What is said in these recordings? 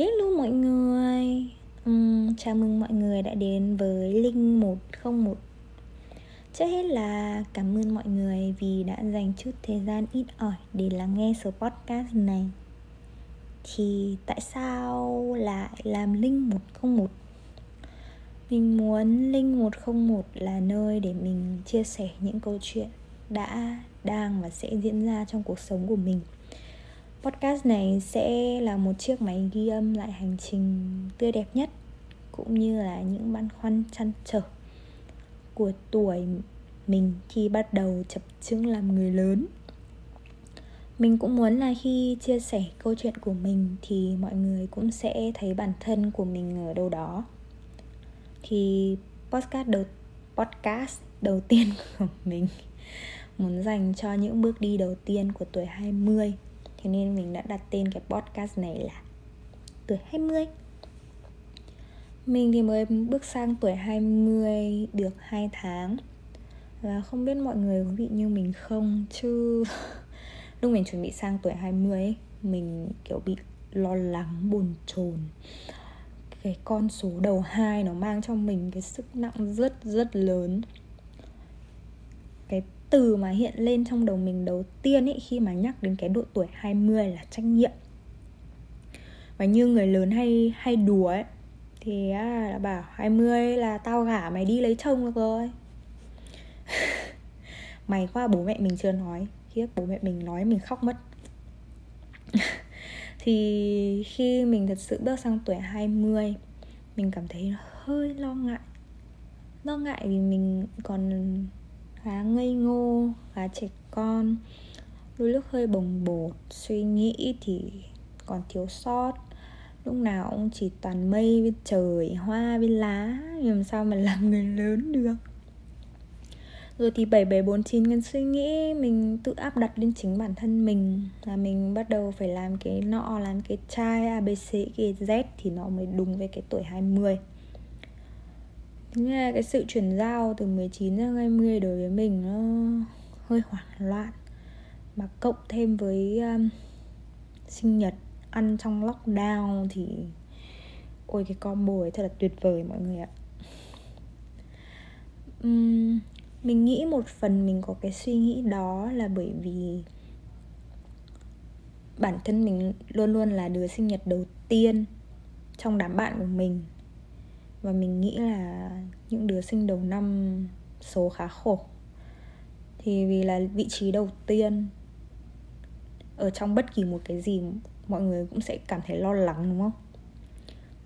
Hello mọi người. Uhm, Chào mừng mọi người đã đến với Linh 101 Trước hết là cảm ơn mọi người vì đã dành chút thời gian ít ỏi để lắng nghe số podcast này. Thì tại sao lại làm Linh 101? Mình muốn Linh 101 là nơi để mình chia sẻ những câu chuyện đã, đang và sẽ diễn ra trong cuộc sống của mình. Podcast này sẽ là một chiếc máy ghi âm lại hành trình tươi đẹp nhất, cũng như là những băn khoăn chăn trở của tuổi mình khi bắt đầu chập chững làm người lớn. Mình cũng muốn là khi chia sẻ câu chuyện của mình thì mọi người cũng sẽ thấy bản thân của mình ở đâu đó. Thì podcast đầu podcast đầu tiên của mình muốn dành cho những bước đi đầu tiên của tuổi 20 Thế nên mình đã đặt tên cái podcast này là Tuổi 20 Mình thì mới bước sang tuổi 20 được 2 tháng. Và không biết mọi người có bị như mình không Chứ lúc mình chuẩn bị sang tuổi 20 ấy Mình kiểu bị lo lắng, bồn chồn. Cái con số đầu hai nó mang cho mình cái sức nặng rất rất lớn từ mà hiện lên trong đầu mình đầu tiên ấy khi mà nhắc đến cái độ tuổi 20 là trách nhiệm. Và như người lớn hay hay đùa ấy thì à, là bảo 20 là tao gả mày đi lấy chồng được rồi. Mày qua bố mẹ mình chưa nói khiếp bố mẹ mình nói mình khóc mất. Thì khi mình thật sự bước sang tuổi 20 mình cảm thấy hơi lo ngại. Lo ngại vì mình còn khá ngây ngô, khá trẻ con. Đôi lúc hơi bồng bột, suy nghĩ thì còn thiếu sót. Lúc nào cũng chỉ toàn mây với trời, hoa với lá làm sao mà làm người lớn được? Rồi thì 7749 cái suy nghĩ, mình tự áp đặt lên chính bản thân mình là mình bắt đầu phải làm cái nọ, làm cái chai ABC cái Z thì nó mới đúng với cái tuổi 20 Thế cái sự chuyển giao từ 19 sang 20 đối với mình nó hơi hoảng loạn. Mà cộng thêm với um, sinh nhật ăn trong lockdown thì Ôi cái combo ấy thật là tuyệt vời mọi người ạ. Uhm, Mình nghĩ một phần mình có cái suy nghĩ đó là bởi vì Bản thân mình luôn luôn là đứa sinh nhật đầu tiên trong đám bạn của mình và mình nghĩ là những đứa sinh đầu năm số khá khổ. Thì vì là vị trí đầu tiên ở trong bất kỳ một cái gì, mọi người cũng sẽ cảm thấy lo lắng, đúng không?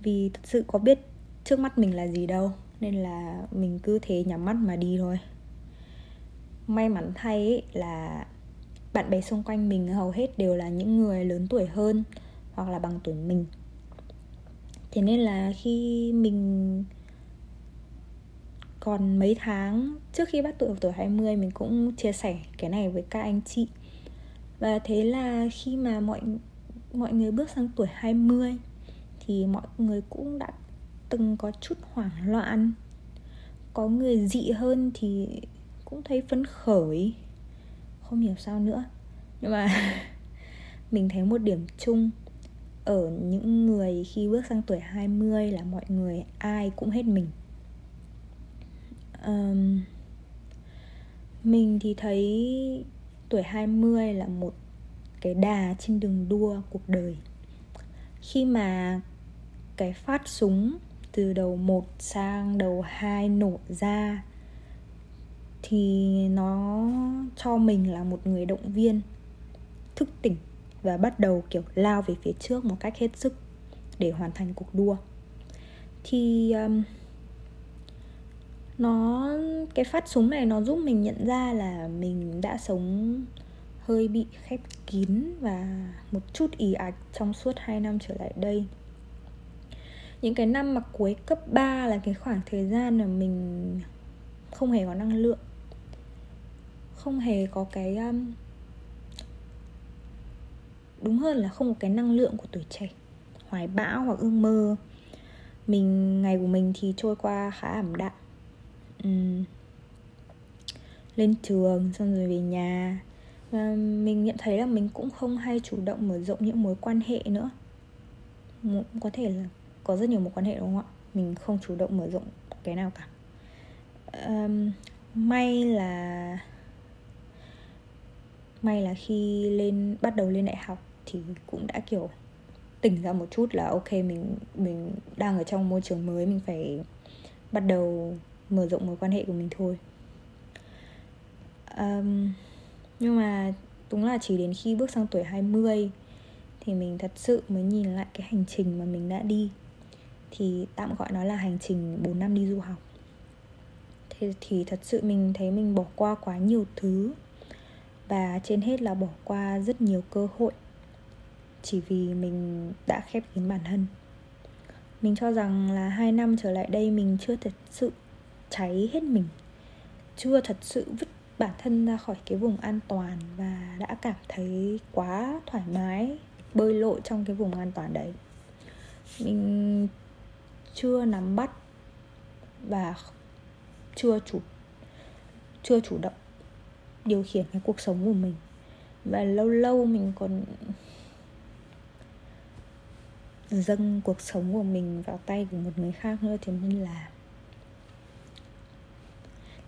Vì thật sự có biết trước mắt mình là gì đâu, nên là mình cứ thế nhắm mắt mà đi thôi. May mắn thay ấy là bạn bè xung quanh mình hầu hết đều là những người lớn tuổi hơn hoặc là bằng tuổi mình thế nên là khi mình còn mấy tháng, trước khi bắt tuổi tuổi 20 mình cũng chia sẻ cái này với các anh chị. Và thế là khi mà mọi mọi người bước sang tuổi 20 thì mọi người cũng đã từng có chút hoảng loạn. Có người dị hơn thì cũng thấy phấn khởi. Không hiểu sao nữa. Nhưng mà mình thấy một điểm chung ở những người khi bước sang tuổi 20 là mọi người ai cũng hết mình. Um, mình thì thấy tuổi 20 là một cái đà trên đường đua cuộc đời. Khi mà cái phát súng từ đầu 1 sang đầu 2 nổ ra thì nó cho mình là một người động viên thức tỉnh và bắt đầu kiểu lao về phía trước một cách hết sức để hoàn thành cuộc đua. Thì um, nó cái phát súng này nó giúp mình nhận ra là mình đã sống hơi bị khép kín và một chút ì ạch trong suốt 2 năm trở lại đây. Những cái năm mà cuối cấp 3 là cái khoảng thời gian mà mình không hề có năng lượng không hề có cái um, đúng hơn là không có cái năng lượng của tuổi trẻ hoài bão hoặc ước mơ. Mình ngày của mình thì trôi qua khá ảm đạm. Uhm, lên trường xong rồi về nhà. Và mình nhận thấy là mình cũng không hay chủ động mở rộng những mối quan hệ nữa. Có thể là có rất nhiều mối quan hệ đúng không ạ? Mình không chủ động mở rộng cái nào cả. Um, may là may là khi lên bắt đầu lên đại học thì cũng đã kiểu tỉnh ra một chút là ok mình mình đang ở trong môi trường mới mình phải bắt đầu mở rộng mối quan hệ của mình thôi. Um, nhưng mà đúng là chỉ đến khi bước sang tuổi 20 thì mình thật sự mới nhìn lại cái hành trình mà mình đã đi. Thì tạm gọi nó là hành trình 4 năm đi du học. Thế thì thật sự mình thấy mình bỏ qua quá nhiều thứ và trên hết là bỏ qua rất nhiều cơ hội chỉ vì mình đã khép kín bản thân. Mình cho rằng là hai năm trở lại đây mình chưa thật sự cháy hết mình, chưa thật sự vứt bản thân ra khỏi cái vùng an toàn và đã cảm thấy quá thoải mái, bơi lội trong cái vùng an toàn đấy. Mình chưa nắm bắt và chưa chủ chưa chủ động điều khiển cái cuộc sống của mình. Và lâu lâu mình còn dâng cuộc sống của mình vào tay của một người khác nữa thì nên là.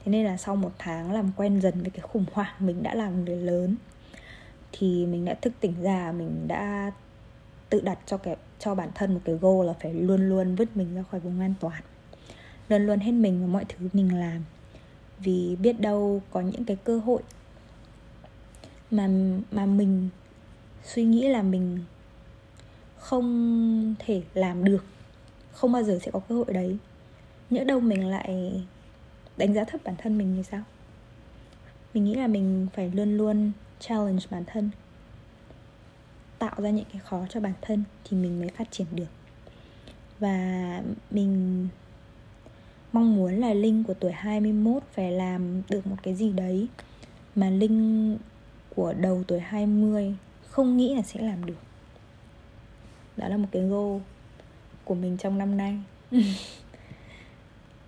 Thế nên là sau một tháng làm quen dần với cái khủng hoảng mình đã làm người lớn, thì mình đã thức tỉnh ra, mình đã tự đặt cho cái, cho bản thân một cái goal là phải luôn luôn vứt mình ra khỏi vùng an toàn, luôn luôn hết mình vào mọi thứ mình làm. Vì biết đâu có những cái cơ hội mà mà mình suy nghĩ là mình không thể làm được, không bao giờ sẽ có cơ hội đấy. Nhỡ đâu mình lại đánh giá thấp bản thân mình thì sao? Mình nghĩ là mình phải luôn luôn challenge bản thân, tạo ra những cái khó cho bản thân thì mình mới phát triển được. Và mình mong muốn là Linh của tuổi 21 phải làm được một cái gì đấy mà Linh của đầu tuổi 20 không nghĩ là sẽ làm được đó là một cái goal của mình trong năm nay.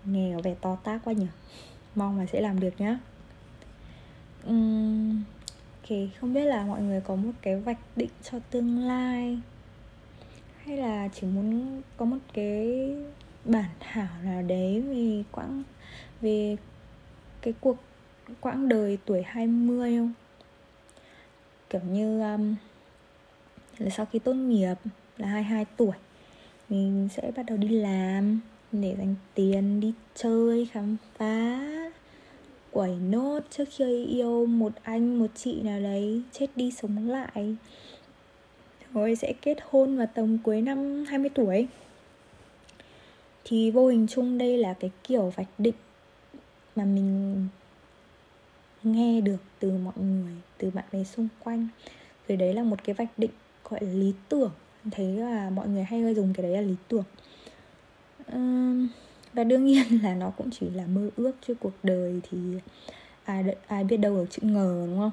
Nghe có vẻ to tác quá nhỉ? Mong là sẽ làm được nhá. Uhm, ok không biết là mọi người có một cái vạch định cho tương lai hay là chỉ muốn có một cái bản thảo nào đấy về quãng về cái cuộc quãng đời tuổi 20 không? Kiểu như um, là sau khi tốt nghiệp là 22 tuổi. Mình sẽ bắt đầu đi làm, để dành tiền đi chơi, khám phá, quẩy nốt trước khi yêu một anh, một chị nào đấy, chết đi sống lại. Rồi sẽ kết hôn vào tầm cuối năm 20 tuổi. Thì vô hình chung đây là cái kiểu vạch định mà mình nghe được từ mọi người, từ bạn bè xung quanh. Rồi đấy là một cái vạch định, gọi là lý tưởng thấy là mọi người hay dùng cái đấy là lý tưởng. Và đương nhiên là nó cũng chỉ là mơ ước chứ cuộc đời thì ai ai biết đâu được chữ ngờ đúng không?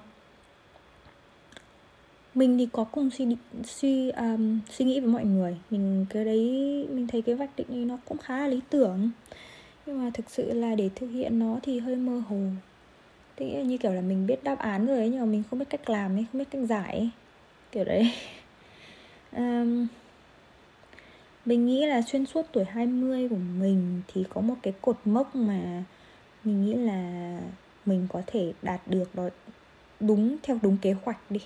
Mình thì có cùng suy định, suy um, suy nghĩ với mọi người. Mình cái đấy mình thấy cái vạch định ấy nó cũng khá là lý tưởng. Nhưng mà thực sự là để thực hiện nó thì hơi mơ hồ. Thì như kiểu là mình biết đáp án rồi ấy nhưng mà mình không biết cách làm ấy không biết cách giải ấy. kiểu đấy. um, mình nghĩ là xuyên suốt tuổi 20 của mình thì có một cái cột mốc mà mình nghĩ là mình có thể đạt được đó đúng theo đúng kế hoạch đi.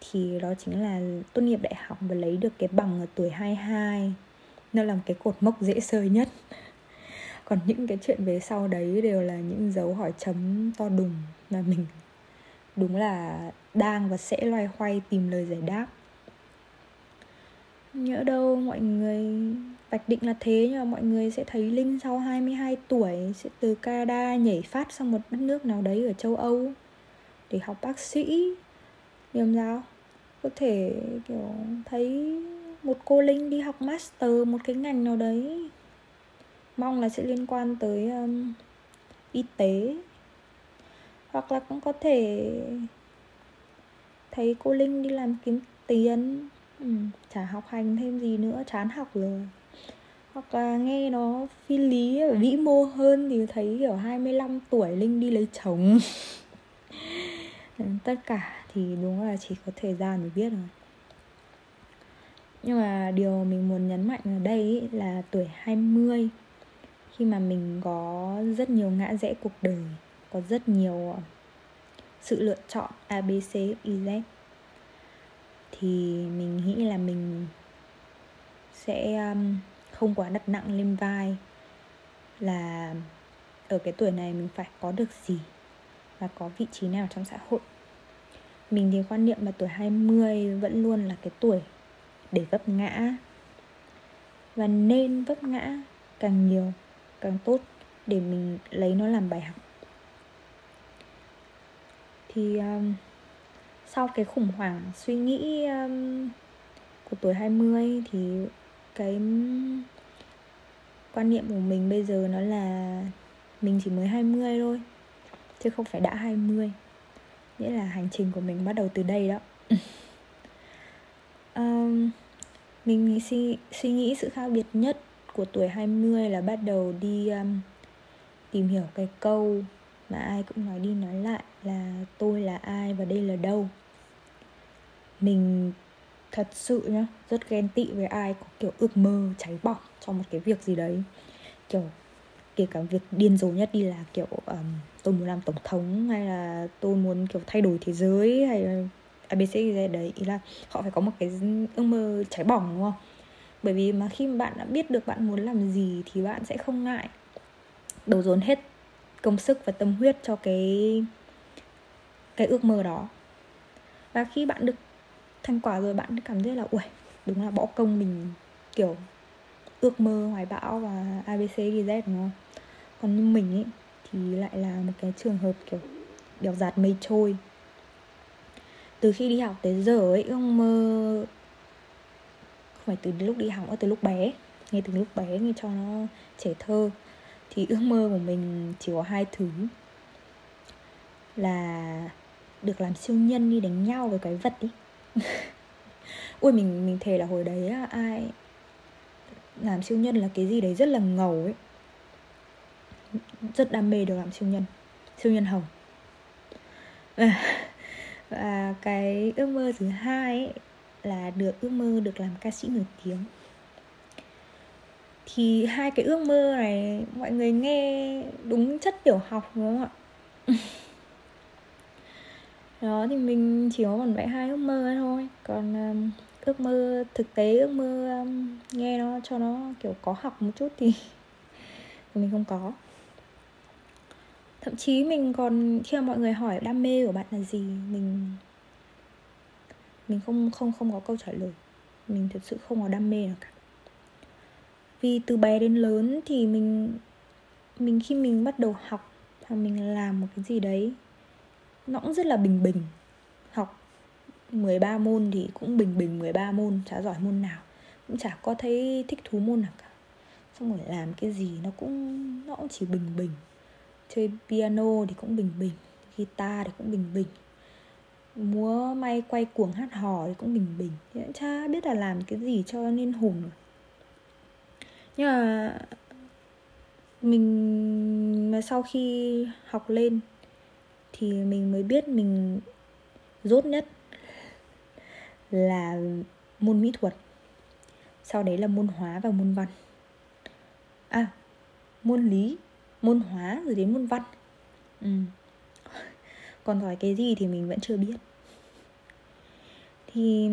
Thì đó chính là tốt nghiệp đại học và lấy được cái bằng ở tuổi 22 nó là một cái cột mốc dễ sơi nhất. Còn những cái chuyện về sau đấy đều là những dấu hỏi chấm to đùng mà mình đúng là đang và sẽ loay hoay tìm lời giải đáp nhỡ đâu mọi người vạch định là thế nhưng mà mọi người sẽ thấy Linh sau 22 tuổi sẽ từ Canada nhảy phát sang một đất nước nào đấy ở châu Âu để học bác sĩ. Làm sao có thể kiểu thấy một cô Linh đi học master một cái ngành nào đấy. Mong là sẽ liên quan tới um, y tế. Hoặc là cũng có thể thấy cô Linh đi làm kiếm tiền ừ, chả học hành thêm gì nữa chán học rồi. Hoặc là nghe nó phi lý vĩ mô hơn thì thấy kiểu 25 tuổi Linh đi lấy chồng. Tất cả thì đúng là chỉ có thời gian mới biết rồi nhưng mà điều mình muốn nhấn mạnh ở đây ý là tuổi 20 khi mà mình có rất nhiều ngã rẽ cuộc đời có rất nhiều sự lựa chọn abc z thì mình nghĩ là mình sẽ um, không quá đặt nặng lên vai là ở cái tuổi này mình phải có được gì và có vị trí nào trong xã hội. Mình thì quan niệm là tuổi 20 vẫn luôn là cái tuổi để vấp ngã. Và nên vấp ngã càng nhiều càng tốt để mình lấy nó làm bài học. Thì um, sau cái khủng hoảng suy nghĩ um, của tuổi 20 thì cái quan niệm của mình bây giờ nó là mình chỉ mới 20 thôi chứ không phải đã 20 nghĩa là hành trình của mình bắt đầu từ đây đó. Um, mình suy, suy nghĩ sự khác biệt nhất của tuổi 20 là bắt đầu đi um, tìm hiểu cái câu mà ai cũng nói đi nói lại là tôi là ai và đây là đâu? Mình thật sự nhá rất ghen tị với ai có kiểu ước mơ cháy bỏng trong một cái việc gì đấy. Kiểu kể cả việc điên rồ nhất đi là kiểu um, tôi muốn làm tổng thống hay là tôi muốn kiểu thay đổi thế giới hay là abc gì đấy ý là họ phải có một cái ước mơ cháy bỏng đúng không? Bởi vì mà khi mà bạn đã biết được bạn muốn làm gì thì bạn sẽ không ngại đổ dồn hết công sức và tâm huyết cho cái cái ước mơ đó. Và khi bạn được thành quả rồi bạn cảm thấy là ui đúng là bỏ công mình, kiểu, ước mơ hoài bão và abc gz đúng không? Còn như mình ấy, thì lại là một cái trường hợp, kiểu, đèo giạt mây trôi. Từ khi đi học tới giờ ấy, ước mơ không phải từ lúc đi học mà từ lúc bé, ngay từ lúc bé nghe cho nó trẻ thơ, thì ước mơ của mình chỉ có hai thứ. Là được làm siêu nhân đi đánh nhau với cái vật ý ui mình mình thề là hồi đấy ai làm siêu nhân là cái gì đấy rất là ngầu ấy. Rất đam mê được làm siêu nhân siêu nhân hồng. Và cái ước mơ thứ hai ấy, là được ước mơ được làm ca sĩ nổi tiếng. Thì hai cái ước mơ này mọi người nghe đúng chất tiểu học đúng không ạ? đó thì mình chỉ có còn vẽ hai ước mơ thôi. Còn um, ước mơ thực tế ước mơ um, nghe nó cho nó kiểu có học một chút thì mình không có. Thậm chí mình còn khi mà mọi người hỏi đam mê của bạn là gì mình mình không không không có câu trả lời. Mình thật sự không có đam mê nào cả. Vì từ bé đến lớn thì mình mình khi mình bắt đầu học hoặc mình làm một cái gì đấy nó cũng rất là bình bình. Học 13 môn thì cũng bình bình 13 môn, chả giỏi môn nào. Cũng chả có thấy thích thú môn nào cả. Xong rồi làm cái gì nó cũng nó cũng chỉ bình bình. Chơi piano thì cũng bình bình, guitar thì cũng bình bình. Múa may quay cuồng hát hò thì cũng bình bình. Cũng chả biết là làm cái gì cho nên hùng nhưng mà mình, mà sau khi học lên thì mình mới biết mình rốt nhất là môn mỹ thuật. Sau đấy là môn hóa và môn văn. À môn lý, môn hóa rồi đến môn văn. Ừ. còn giỏi cái gì thì mình vẫn chưa biết. Thì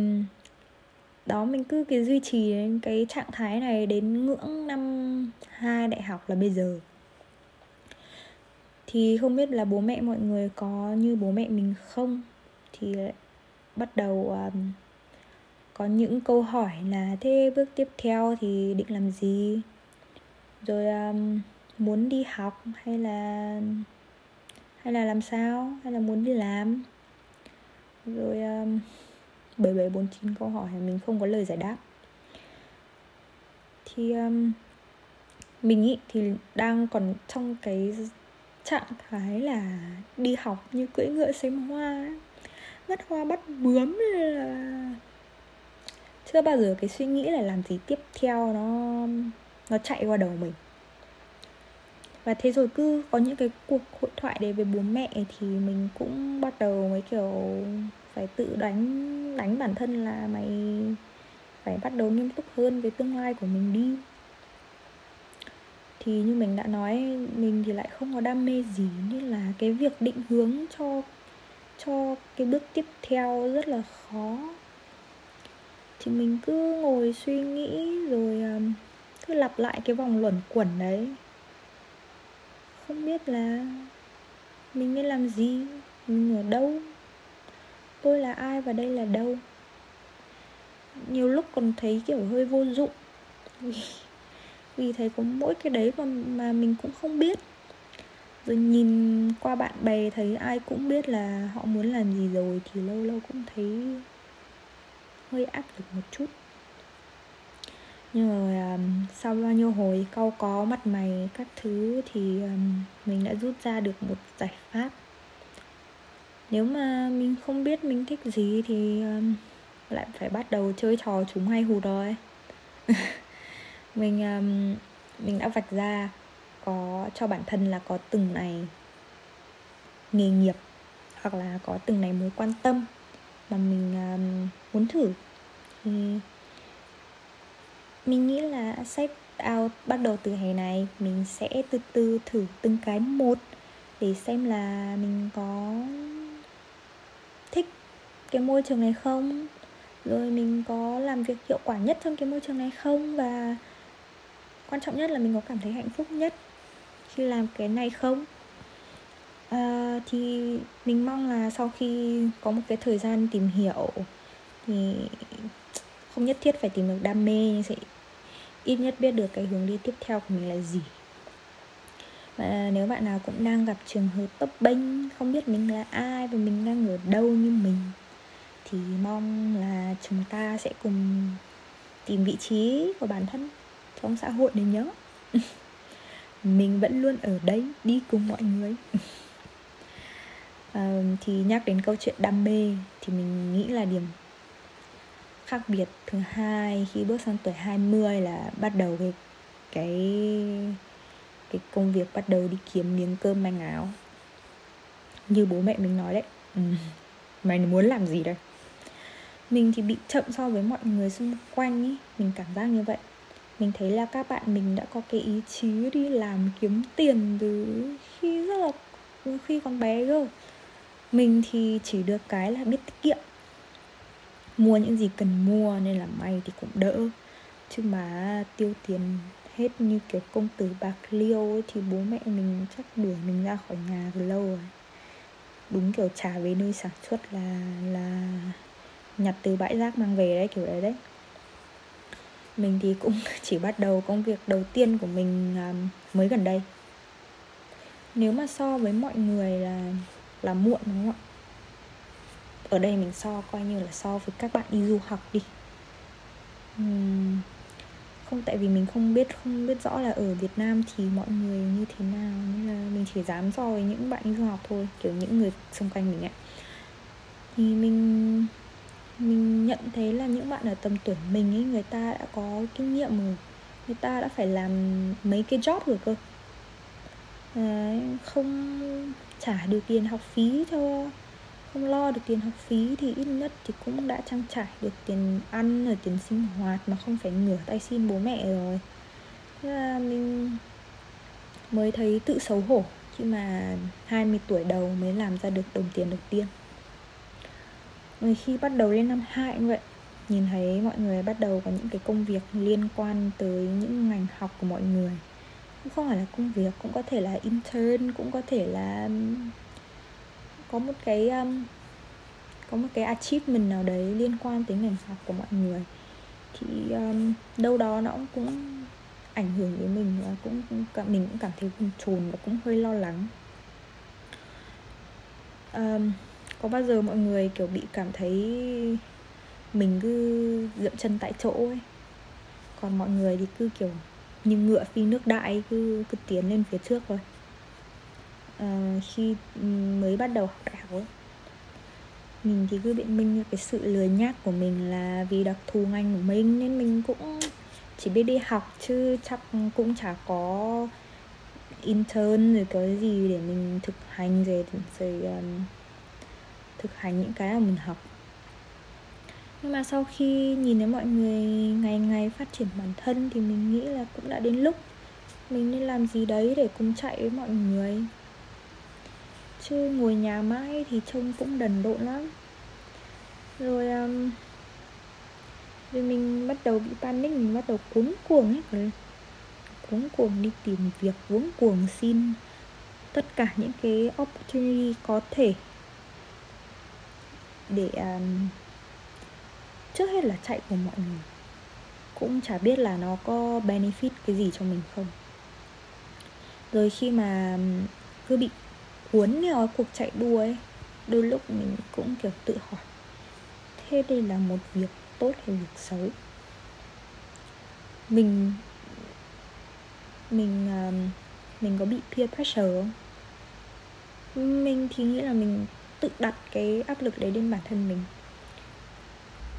đó, mình cứ cái duy trì cái trạng thái này đến ngưỡng năm hai đại học là bây giờ thì không biết là bố mẹ mọi người có như bố mẹ mình không? Thì bắt đầu um, có những câu hỏi là thế bước tiếp theo thì định làm gì? Rồi um, muốn đi học hay là hay là làm sao? Hay là muốn đi làm? Rồi um, bảy bảy bốn chín câu hỏi mình không có lời giải đáp. Thì um, mình nghĩ thì đang còn trong cái trạng thái là đi học như cưỡi ngựa xem hoa bắt hoa bắt bướm là chưa bao giờ cái suy nghĩ là làm gì tiếp theo nó nó chạy qua đầu mình. Và thế rồi cứ có những cái cuộc hội thoại đấy với bố mẹ thì mình cũng bắt đầu mới, kiểu, phải tự đánh đánh bản thân là mày phải bắt đầu nghiêm túc hơn với tương lai của mình đi thì như mình đã nói, mình thì lại không có đam mê gì, nên là cái việc định hướng cho cho cái bước tiếp theo rất là khó. Thì mình cứ ngồi suy nghĩ rồi à, cứ lặp lại cái vòng luẩn quẩn đấy. Không biết là mình nên làm gì, mình ở đâu, tôi là ai và đây là đâu. Nhiều lúc còn thấy kiểu hơi vô dụng. vì, thấy có mỗi cái đấy mà mà mình cũng không biết. Rồi nhìn qua bạn bè thấy ai cũng biết là họ muốn làm gì rồi thì lâu lâu cũng thấy hơi áp lực một chút. Nhưng mà um, sau bao nhiêu hồi cau có mặt mày các thứ thì um, mình đã rút ra được một giải pháp. Nếu mà mình không biết mình thích gì thì um, lại phải bắt đầu chơi trò chúng hay hụt rồi mình um, mình đã vạch ra có cho bản thân là có từng này nghề nghiệp hoặc là có từng này mối quan tâm mà mình um, muốn thử. Thì mình nghĩ là set out bắt đầu từ hè này mình sẽ từ từ thử từng cái một để xem là mình có thích cái môi trường này không rồi mình có làm việc hiệu quả nhất trong cái môi trường này không và quan trọng nhất là mình có cảm thấy hạnh phúc nhất. Khi làm cái này không. À, thì mình mong là sau khi có một cái thời gian tìm hiểu thì không nhất thiết phải tìm được đam mê nhưng sẽ ít nhất biết được cái hướng đi tiếp theo của mình là gì. Và nếu bạn nào cũng đang gặp trường hợp bấp bênh không biết mình là ai và mình đang ở đâu như mình thì mong là chúng ta sẽ cùng tìm vị trí của bản thân trong xã hội này nhớ. Mình vẫn luôn ở đây đi cùng mọi người. À, thì nhắc đến câu chuyện đam mê thì mình nghĩ là điểm khác biệt thứ hai khi bước sang tuổi 20 là bắt đầu cái cái cái công việc bắt đầu đi kiếm miếng cơm manh áo. Như bố mẹ mình nói đấy. Ừ. mày muốn làm gì đây? Mình thì bị chậm so với mọi người xung quanh ý mình cảm giác như vậy mình thấy là các bạn mình đã có cái ý chí đi làm kiếm tiền từ khi rất là khi còn bé cơ. Mình thì chỉ được cái là biết tiết kiệm. Mua những gì cần mua nên là may thì cũng đỡ. Chứ mà tiêu tiền hết như kiểu công tử bạc liêu ấy, thì bố mẹ mình chắc đuổi mình ra khỏi nhà từ lâu rồi. Đúng kiểu trả về nơi sản xuất là là nhặt từ bãi rác mang về đấy kiểu đấy đấy mình thì cũng chỉ bắt đầu công việc đầu tiên của mình à, mới gần đây. Nếu mà so với mọi người là là muộn đúng không ạ? Ở đây mình so coi như là so với các bạn đi du học đi. Uhm, không tại vì mình không biết không biết rõ là ở Việt Nam thì mọi người như thế nào nên là mình chỉ dám so với những bạn đi du học thôi kiểu những người xung quanh mình ấy thì mình mình nhận thấy là những bạn ở tầm tuổi mình ấy người ta đã có kinh nghiệm rồi. Người ta đã phải làm mấy cái job rồi cơ. Đấy, không trả được tiền học phí cho không lo được tiền học phí thì ít nhất thì cũng đã trang trải được tiền ăn rồi tiền sinh hoạt mà không phải ngửa tay xin bố mẹ rồi. Thế là mình mới thấy tự xấu hổ khi mà 20 tuổi đầu mới làm ra được đồng tiền đầu tiên rồi khi bắt đầu lên năm hai cũng vậy. Nhìn thấy mọi người bắt đầu có những cái công việc liên quan tới những ngành học của mọi người. Cũng không phải là công việc cũng có thể là intern cũng có thể là có một cái um, có một cái achievement nào đấy liên quan tới ngành học của mọi người. Thì um, đâu đó nó cũng ảnh hưởng đến mình và cũng, cũng mình cũng cảm thấy buồn chồn và cũng hơi lo lắng. Um, có bao giờ mọi người kiểu bị cảm thấy mình cứ dậm chân tại chỗ ấy? Còn mọi người thì cứ kiểu như ngựa phi nước đại cứ cứ tiến lên phía trước thôi. À, khi mới bắt đầu học đại học ấy mình thì cứ biện minh cái sự lười nhác của mình là vì đặc thù ngành của mình nên mình cũng chỉ biết đi học chứ chắc cũng chả có intern rồi cái gì để mình thực hành rồi rồi um, thực hành những cái mà mình học. Nhưng mà sau khi nhìn thấy mọi người ngày ngày phát triển bản thân thì mình nghĩ là cũng đã đến lúc mình nên làm gì đấy để cùng chạy với mọi người. Chứ ngồi nhà mãi thì trông cũng đần độn lắm. Rồi um, rồi mình bắt đầu bị panic mình bắt đầu cuống cuồng ấy. Cuống cuồng đi tìm việc cuống cuồng xin tất cả những cái opportunity có thể để um, trước hết là chạy cùng mọi người. Cũng chả biết là nó có benefit cái gì cho mình không. Rồi khi mà um, cứ bị cuốn theo cuộc chạy đua ấy đôi lúc mình cũng kiểu tự hỏi thế đây là một việc tốt hay việc xấu? Mình mình um, mình có bị peer pressure không? Mình thì nghĩ là mình tự đặt cái áp lực đấy lên bản thân mình.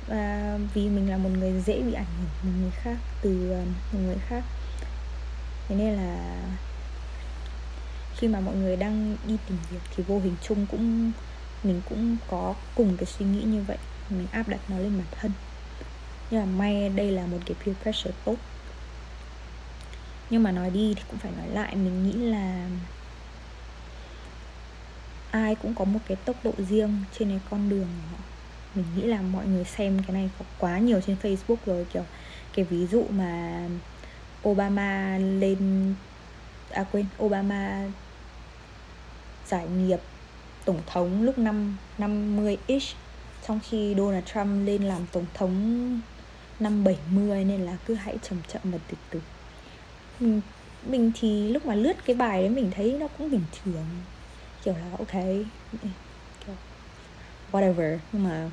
Và vì mình là một người dễ bị ảnh hưởng từ người khác, từ um, một người khác. Thế nên là khi mà mọi người đang đi tìm việc thì vô hình chung cũng, mình cũng có cùng cái suy nghĩ như vậy, mình áp đặt nó lên bản thân. Nhưng mà may đây là một cái peer pressure tốt. Nhưng mà nói đi thì cũng phải nói lại, mình nghĩ là ai cũng có một cái tốc độ riêng trên cái con đường của họ. Mình nghĩ là mọi người xem cái này có quá nhiều trên facebook rồi, kiểu cái ví dụ mà obama lên à quên, obama giải nghiệp tổng thống lúc năm 50 ish, trong khi Donald Trump lên làm tổng thống năm 70 nên là cứ hãy chậm chậm và từ từ. Mình mình thì lúc mà lướt cái bài đấy mình thấy nó cũng bình thường kiểu là ok kiểu whatever. Nhưng mà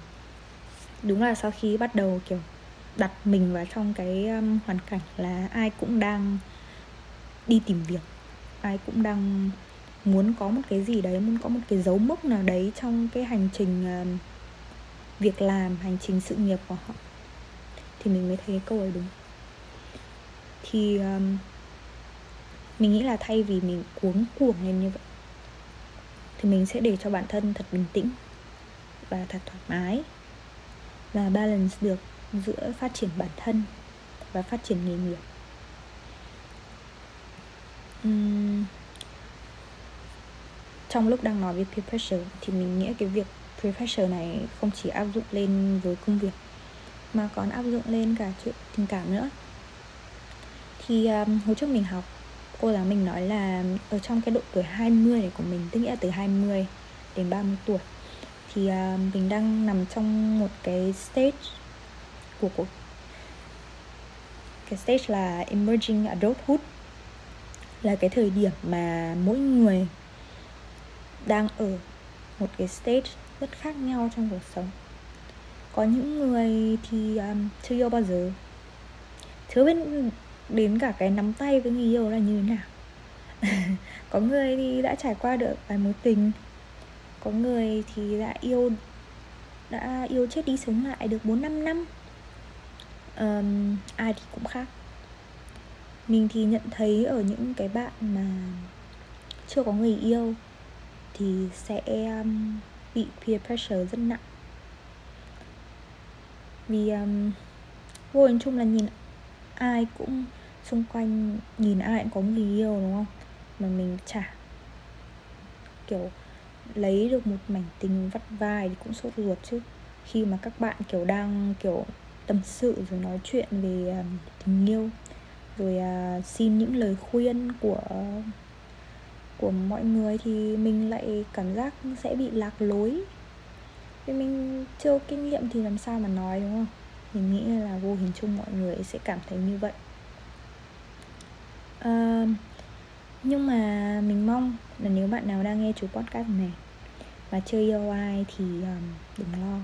đúng là sau khi bắt đầu kiểu đặt mình vào trong cái um, hoàn cảnh là ai cũng đang đi tìm việc ai cũng đang muốn có một cái gì đấy muốn có một cái dấu mốc nào đấy trong cái hành trình um, việc làm hành trình sự nghiệp của họ. Thì mình mới thấy cái câu ấy đúng. Thì um, mình nghĩ là thay vì mình cuống cuồng lên như vậy thì mình sẽ để cho bản thân thật bình tĩnh và thật thoải mái. Và balance được giữa phát triển bản thân và phát triển nghề nghiệp. Uhm, trong lúc đang nói về peer pressure thì mình nghĩ cái việc peer pressure này không chỉ áp dụng lên với công việc mà còn áp dụng lên cả chuyện tình cảm nữa. Thì um, hồi trước mình học cô giáo mình nói là ở trong cái độ tuổi 20 này của mình tức nghĩa là từ 20 đến 30 tuổi thì uh, mình đang nằm trong một cái stage của cuộc cái stage là emerging adulthood là cái thời điểm mà mỗi người đang ở một cái stage rất khác nhau trong cuộc sống. Có những người thì um, chưa yêu bao giờ chưa biết đến cả cái nắm tay với người yêu là như thế nào? Có người thì đã trải qua được vài mối tình có người thì đã yêu đã yêu chết đi sống lại được 4 năm năm. Um, ai thì cũng khác. Mình thì nhận thấy ở những cái bạn mà chưa có người yêu thì sẽ um, bị peer pressure rất nặng. Vì um, vô hình chung là nhìn ai cũng xung quanh nhìn ai cũng có người yêu đúng không? Mà mình chả kiểu lấy được một mảnh tình vắt vai thì cũng sốt ruột chứ. Khi mà các bạn kiểu đang kiểu tâm sự rồi nói chuyện về um, tình yêu rồi uh, xin những lời khuyên của của mọi người thì mình lại cảm giác sẽ bị lạc lối. Vì mình chưa kinh nghiệm thì làm sao mà nói đúng không? Mình nghĩ là vô hình chung mọi người sẽ cảm thấy như vậy à, nhưng mà mình mong là nếu bạn nào đang nghe chú podcast này và chưa yêu ai thì um, đừng lo.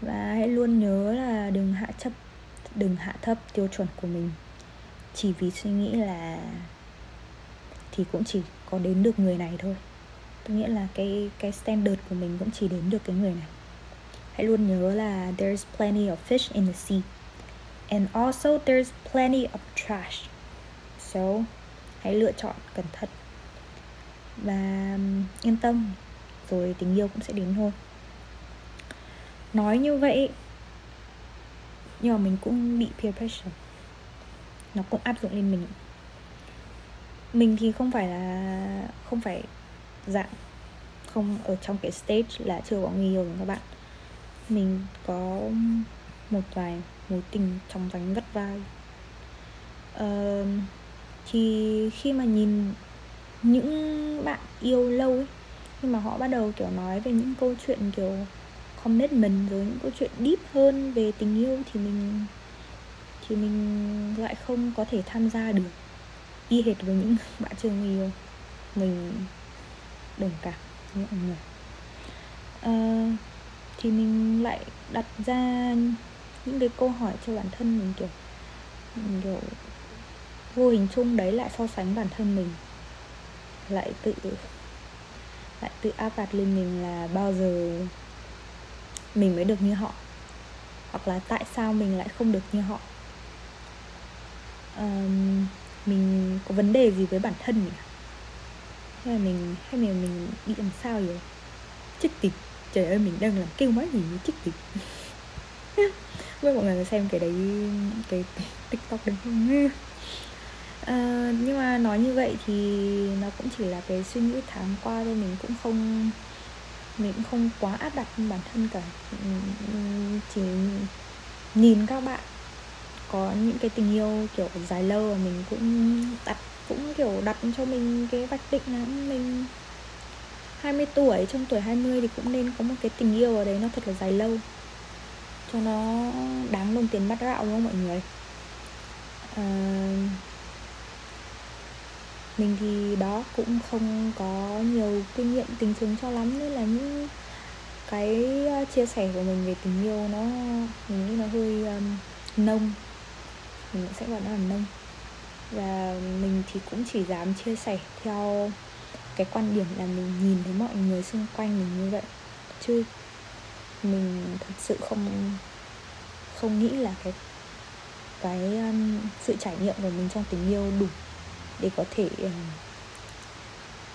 Và hãy luôn nhớ là đừng hạ chấp đừng hạ thấp tiêu chuẩn của mình. Chỉ vì suy nghĩ là thì cũng chỉ có đến được người này thôi. Tôi nghĩa là cái cái standard của mình cũng chỉ đến được cái người này. Hãy luôn nhớ là there's plenty of fish in the sea. And also there's plenty of trash so hãy lựa chọn cẩn thận và yên tâm rồi tình yêu cũng sẽ đến thôi. Nói như vậy nhưng mà mình cũng bị peer pressure. Nó cũng áp dụng lên mình. Mình thì không phải là không phải dạng không ở trong cái stage là chưa có người yêu các bạn. Mình có một vài mối tình trong vánh vất vai. Uh, thì khi mà nhìn những bạn yêu lâu ấy nhưng mà họ bắt đầu kiểu nói về những câu chuyện kiểu commitment rồi những câu chuyện deep hơn về tình yêu thì mình thì mình lại không có thể tham gia được y hệt với những bạn chưa người yêu. Mình đồng cảm với mọi người. À, thì mình lại đặt ra những cái câu hỏi cho bản thân mình kiểu mình kiểu vô hình chung đấy lại so sánh bản thân mình. Lại tự lại tự áp đặt lên mình là bao giờ mình mới được như họ hoặc là tại sao mình lại không được như họ. Um, mình có vấn đề gì với bản thân nhỉ à? hay là mình hay là mình bị làm sao vậy chích tịch. Trời ơi mình đang làm kêu máy gì chích tịch. Với mọi người xem cái đấy cái tiktok đấy không? À, nhưng mà nói như vậy thì nó cũng chỉ là cái suy nghĩ tháng qua thôi mình cũng không mình cũng không quá áp đặt bản thân cả. Chỉ nhìn các bạn có những cái tình yêu kiểu dài lâu và mình cũng đặt cũng kiểu đặt cho mình cái vạch định là mình 20 tuổi trong tuổi 20 thì cũng nên có một cái tình yêu ở đấy nó thật là dài lâu cho nó đáng đồng tiền bắt gạo đúng không mọi người? À, mình thì đó cũng không có nhiều kinh nghiệm tình chứng cho lắm nên là những cái ờ, chia sẻ của mình về tình yêu nó mình nghĩ nó hơi um, nông. Mình sẽ gọi nó là nông. Và mình thì cũng chỉ dám chia sẻ theo cái quan điểm là mình nhìn thấy mọi người xung quanh mình như vậy. Chứ mình thật sự không không nghĩ là cái cái um, sự trải nghiệm của mình trong tình yêu đủ để có thể uh,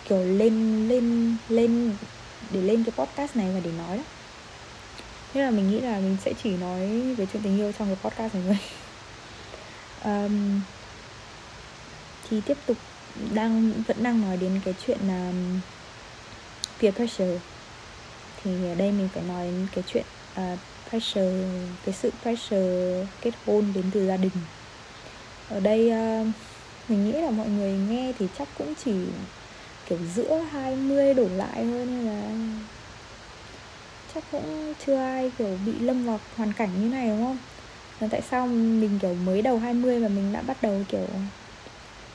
kiểu lên lên lên để lên cái podcast này và để nói đó. Thế là mình nghĩ là mình sẽ chỉ nói về chuyện tình yêu trong cái podcast này thôi. Um, thì tiếp tục đang vẫn đang nói đến cái chuyện là um, peer pressure. Thì ở đây mình phải nói đến cái chuyện uh, pressure cái sự pressure kết hôn đến từ gia đình. Ở đây uh, mình nghĩ là mọi người nghe thì chắc cũng chỉ kiểu giữa 20 đổ lại thôi nên là chắc cũng chưa ai kiểu bị lâm vào hoàn cảnh như này đúng không? Là tại sao mình kiểu mới đầu 20 mà mình đã bắt đầu kiểu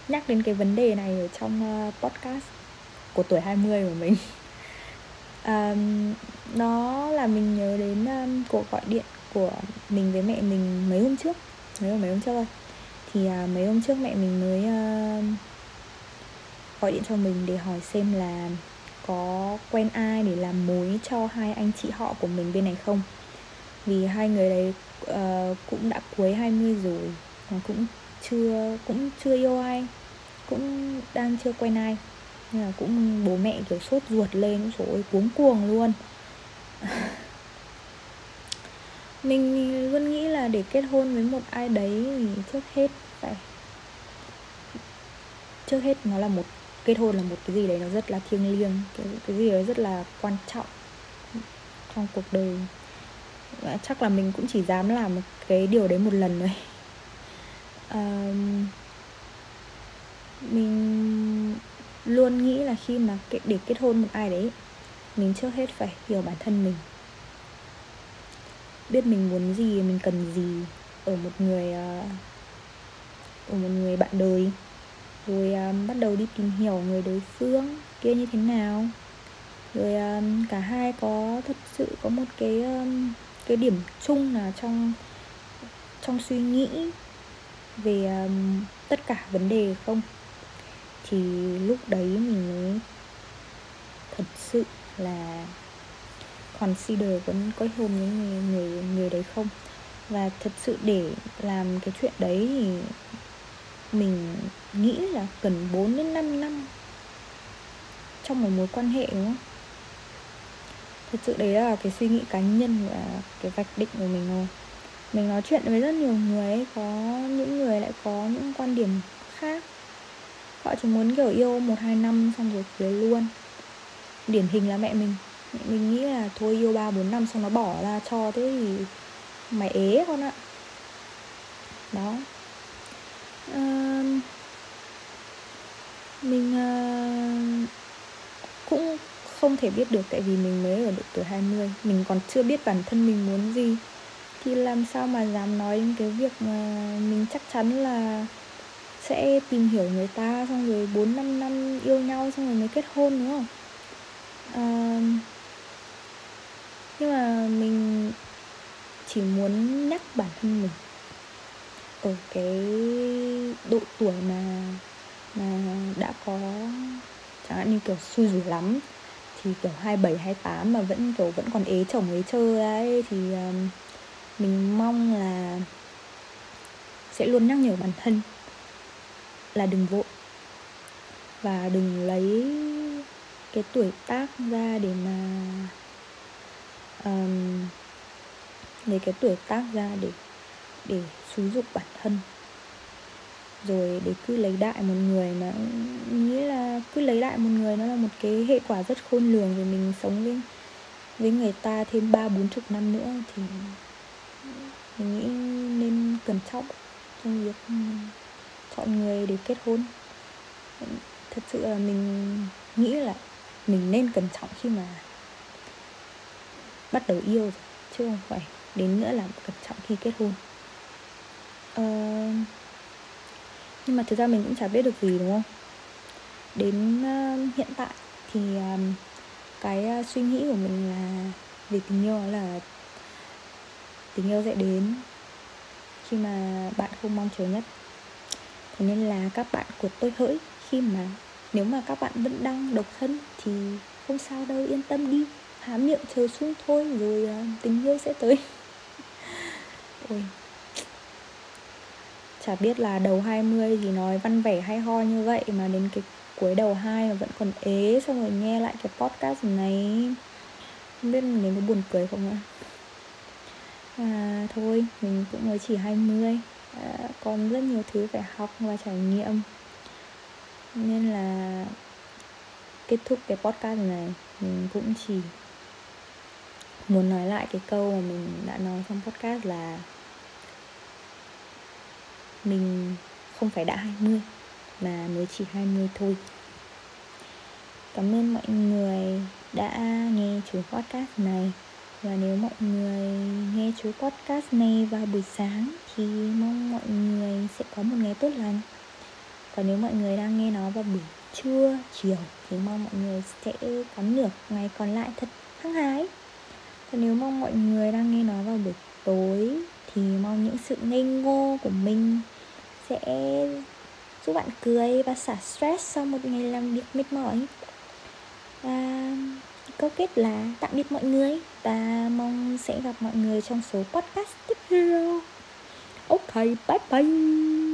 nhắc đến cái vấn đề này ở trong ờ, podcast của tuổi 20 của mình? Um, nó là mình nhớ đến um, cuộc gọi điện của mình với mẹ mình mấy hôm trước mấy hôm mấy hôm trước thôi thì à, mấy hôm trước mẹ mình mới à, gọi điện cho mình để hỏi xem là có quen ai để làm mối cho hai anh chị họ của mình bên này không? Vì hai người đấy uh, cũng đã cuối 20 rồi mà cũng chưa cũng chưa yêu ai cũng đang chưa quen ai. Nhưng là cũng bố mẹ kiểu sốt ruột lên trời ơi cuống cuồng luôn. mình luôn nghĩ là để kết hôn với một ai đấy thì trước hết phải trước hết nó là một kết hôn là một cái gì đấy nó rất là thiêng liêng cái, cái gì đấy rất là quan trọng trong cuộc đời. Chắc là mình cũng chỉ dám làm một cái điều đấy một lần thôi. Um, mình luôn nghĩ là khi mà để kết hôn một ai đấy mình trước hết phải hiểu bản thân mình biết mình muốn gì mình cần gì ở một người à, ở một người bạn đời. Rồi um, bắt đầu đi tìm hiểu người đối phương kia như thế nào. Rồi um, cả hai có thật sự có một cái um, cái điểm chung là trong trong suy nghĩ về um, tất cả vấn đề không? Thì lúc đấy mình mới thật sự là consider vẫn có hôn với người, người người đấy không? Và thật sự để làm cái chuyện đấy thì mình nghĩ là cần 4 đến 5 năm trong một mối quan hệ đúng không? Thật sự đấy là cái suy nghĩ cá nhân và cái vạch định của mình thôi. Mình nói chuyện với rất nhiều người ấy có những người lại có những quan điểm khác. Họ chỉ muốn kiểu yêu một hai năm xong rồi cưới luôn. Điển hình là mẹ mình mình nghĩ là thôi yêu ba bốn năm xong nó bỏ ra cho thế thì mày ế con ạ. Đó. Uh, mình uh, cũng không thể biết được tại vì mình mới ở độ tuổi 20 Mình còn chưa biết bản thân mình muốn gì. Thì làm sao mà dám nói đến cái việc mà mình chắc chắn là sẽ tìm hiểu người ta xong rồi 4 5 năm yêu nhau xong rồi mới kết hôn đúng không? À, nhưng mà mình chỉ muốn nhắc bản thân mình ở cái độ tuổi mà mà đã có chẳng hạn như kiểu xui rủi lắm thì kiểu 27, 28 mà vẫn kiểu vẫn còn ế chồng ế chơi ấy thì um, mình mong là sẽ luôn nhắc nhở bản thân là đừng vội và đừng lấy cái tuổi tác ra để mà um, lấy cái tuổi tác ra để để xúi dục bản thân. Rồi để cứ lấy đại một người mà nghĩ là cứ lấy đại một người nó là một cái hệ quả rất khôn lường rồi mình sống với với người ta thêm ba bốn chục năm nữa thì mình nghĩ nên cẩn trọng trong việc chọn người để kết hôn. Thật sự là mình nghĩ là mình nên cẩn trọng khi mà bắt đầu yêu rồi chứ không phải đến nữa là cẩn trọng khi kết hôn. Uh, nhưng mà thực ra mình cũng chả biết được gì đúng không? Đến uh, hiện tại thì um, cái uh, suy nghĩ của mình là về tình yêu là tình yêu sẽ đến khi mà bạn không mong chờ nhất. Thế nên là các bạn của tôi hỡi khi mà nếu mà các bạn vẫn đang độc thân thì không sao đâu yên tâm đi há miệng chờ xuống thôi rồi uh, tình yêu sẽ tới. Ôi. Chả biết là đầu 20 thì nói văn vẻ hay ho như vậy mà đến cái cuối đầu hai mà vẫn còn ế xong rồi nghe lại cái podcast này. Không biết mình có buồn cười không ạ? À, thôi mình cũng mới chỉ 20 à, còn rất nhiều thứ phải học và trải nghiệm. Nên là kết thúc cái podcast này mình cũng chỉ muốn nói lại cái câu mà mình đã nói trong podcast là mình không phải đã 20 mà mới chỉ 20 thôi. Cảm ơn mọi người đã nghe chú podcast này. Và nếu mọi người nghe chú podcast này vào buổi sáng Thì mong mọi người sẽ có một ngày tốt lành. Còn nếu mọi người đang nghe nó vào buổi trưa, chiều Thì mong mọi người sẽ có nửa ngày còn lại thật hăng hái. Nếu mong mọi người đang nghe nó vào buổi tối Thì mong những sự ngây ngô của mình sẽ giúp bạn cười và xả stress sau một ngày làm việc mệt mỏi. Và câu kết là tạm biệt mọi người và mong sẽ gặp mọi người trong số podcast tiếp theo. Ok, bye bye.